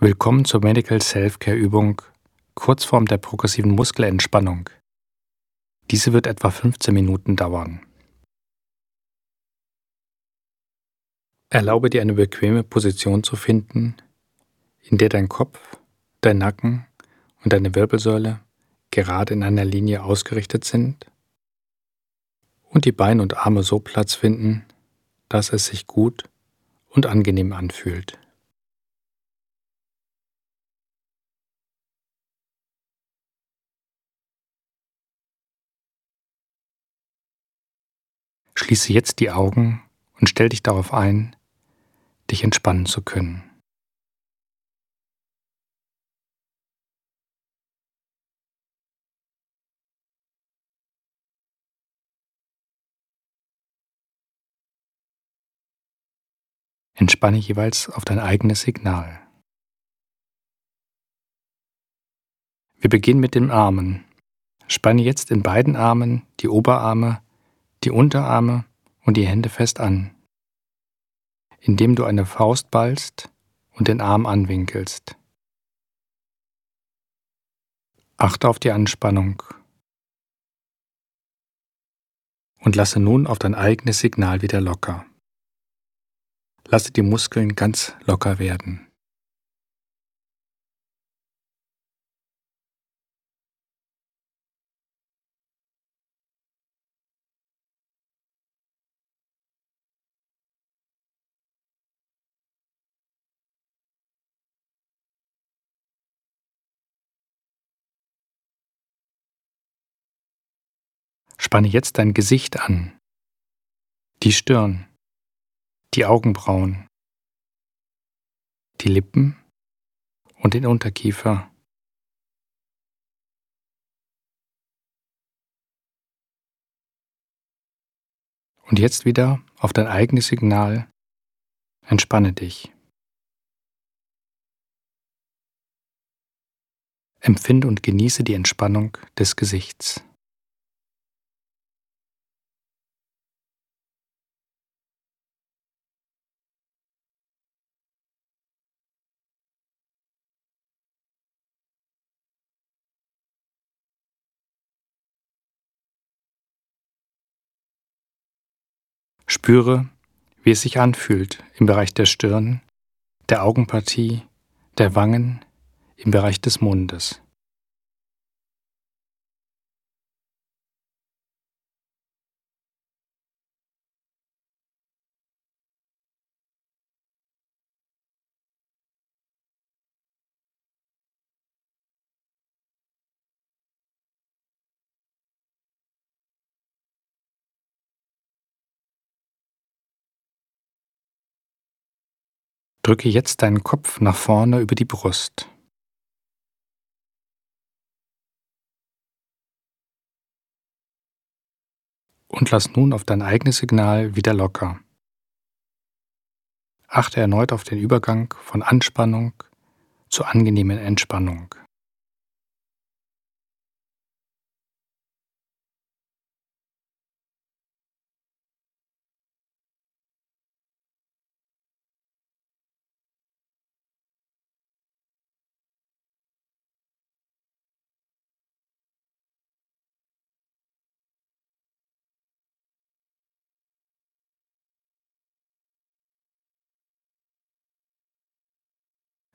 Willkommen zur Medical Self-Care Übung Kurzform der progressiven Muskelentspannung. Diese wird etwa 15 Minuten dauern. Erlaube dir eine bequeme Position zu finden, in der dein Kopf, dein Nacken und deine Wirbelsäule gerade in einer Linie ausgerichtet sind und die Beine und Arme so Platz finden, dass es sich gut und angenehm anfühlt. Schließe jetzt die Augen und stell dich darauf ein, dich entspannen zu können. Entspanne jeweils auf dein eigenes Signal. Wir beginnen mit den Armen. Spanne jetzt in beiden Armen die Oberarme, die Unterarme und die Hände fest an, indem du eine Faust ballst und den Arm anwinkelst. Achte auf die Anspannung und lasse nun auf dein eigenes Signal wieder locker. Lasse die Muskeln ganz locker werden. Spanne jetzt dein Gesicht an, die Stirn, die Augenbrauen, die Lippen und den Unterkiefer. Und jetzt wieder auf dein eigenes Signal, entspanne dich. Empfinde und genieße die Entspannung des Gesichts. Spüre, wie es sich anfühlt im Bereich der Stirn, der Augenpartie, der Wangen, im Bereich des Mundes. Drücke jetzt deinen Kopf nach vorne über die Brust. Und lass nun auf dein eigenes Signal wieder locker. Achte erneut auf den Übergang von Anspannung zu angenehmen Entspannung.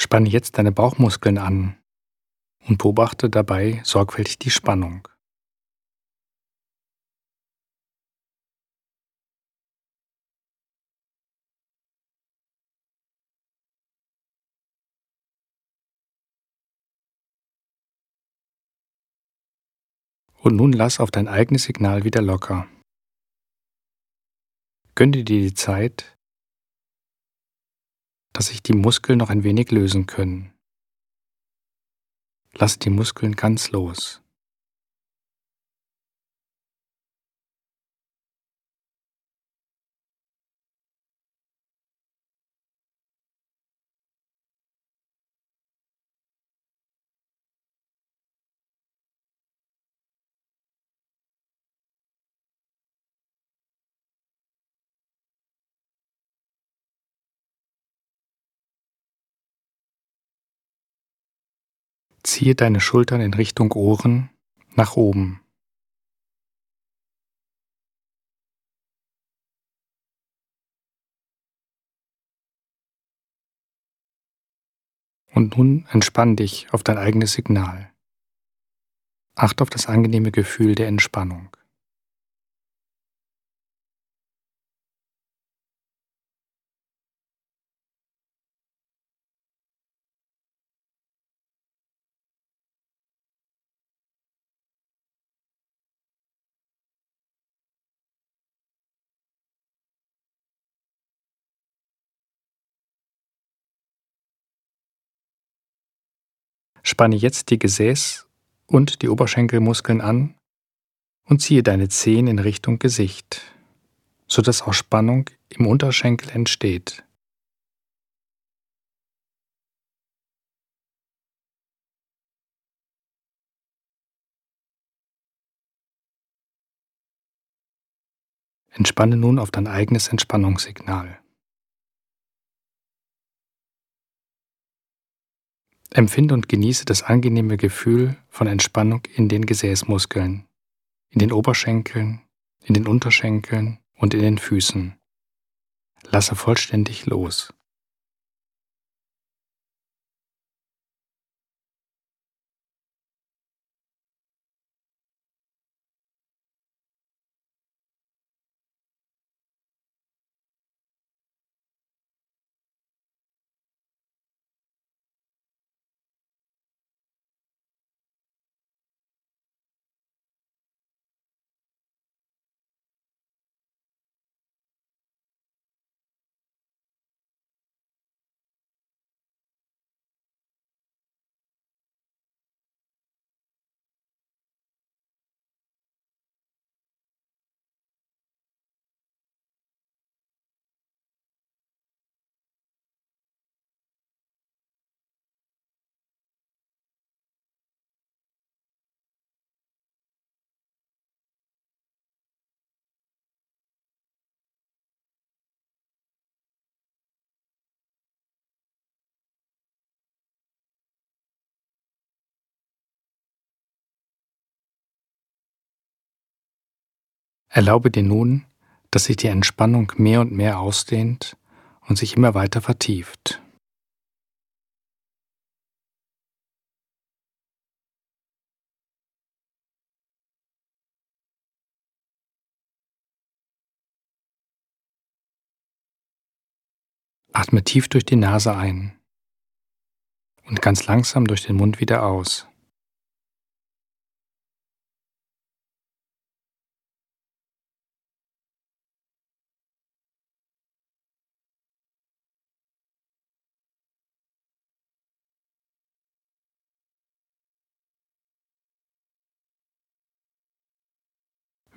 Spanne jetzt deine Bauchmuskeln an und beobachte dabei sorgfältig die Spannung. Und nun lass auf dein eigenes Signal wieder locker. Gönne dir die Zeit, dass sich die Muskeln noch ein wenig lösen können. Lass die Muskeln ganz los. Ziehe deine Schultern in Richtung Ohren nach oben. Und nun entspann dich auf dein eigenes Signal. Acht auf das angenehme Gefühl der Entspannung. Spanne jetzt die Gesäß- und die Oberschenkelmuskeln an und ziehe deine Zehen in Richtung Gesicht, sodass auch Spannung im Unterschenkel entsteht. Entspanne nun auf dein eigenes Entspannungssignal. Empfinde und genieße das angenehme Gefühl von Entspannung in den Gesäßmuskeln, in den Oberschenkeln, in den Unterschenkeln und in den Füßen. Lasse vollständig los. Erlaube dir nun, dass sich die Entspannung mehr und mehr ausdehnt und sich immer weiter vertieft. Atme tief durch die Nase ein und ganz langsam durch den Mund wieder aus.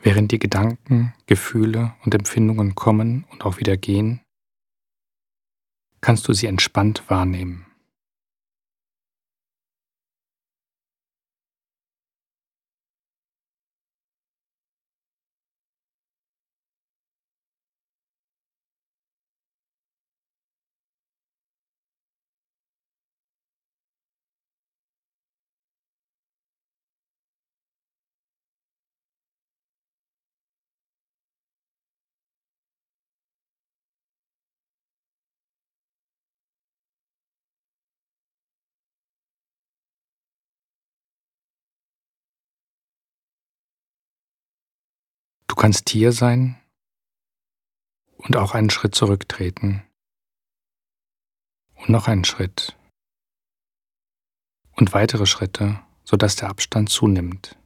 Während die Gedanken, Gefühle und Empfindungen kommen und auch wieder gehen, kannst du sie entspannt wahrnehmen. Kannst hier sein und auch einen Schritt zurücktreten und noch einen Schritt und weitere Schritte, sodass der Abstand zunimmt.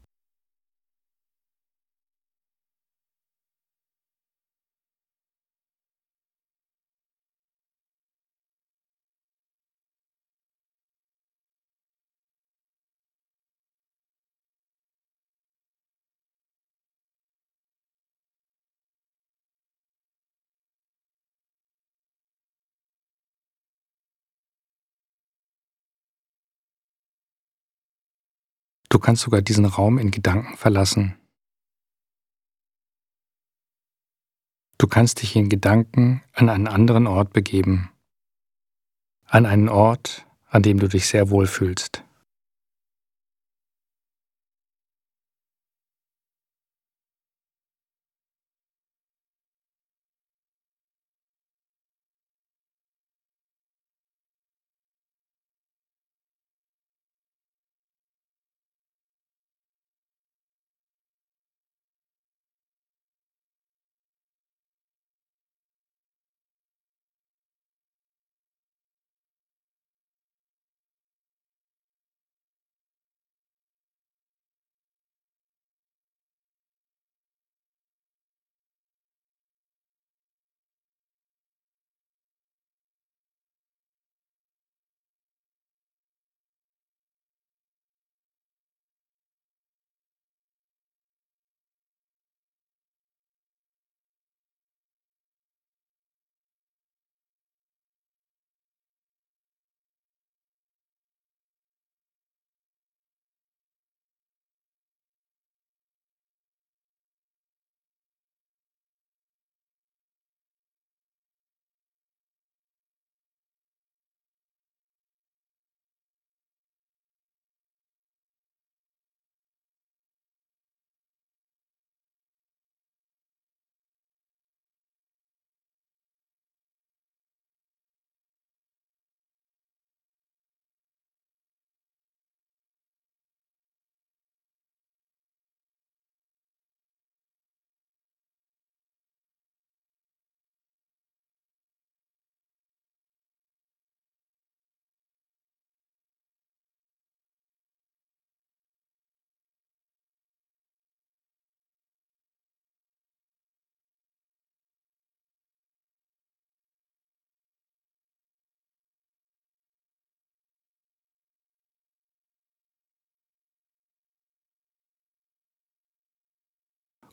Du kannst sogar diesen Raum in Gedanken verlassen. Du kannst dich in Gedanken an einen anderen Ort begeben. An einen Ort, an dem du dich sehr wohl fühlst.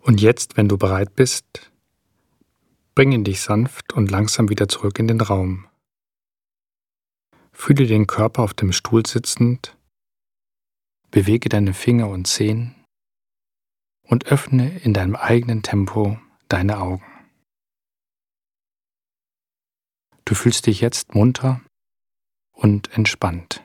Und jetzt, wenn du bereit bist, bringe dich sanft und langsam wieder zurück in den Raum. Fühle den Körper auf dem Stuhl sitzend, bewege deine Finger und Zehen und öffne in deinem eigenen Tempo deine Augen. Du fühlst dich jetzt munter und entspannt.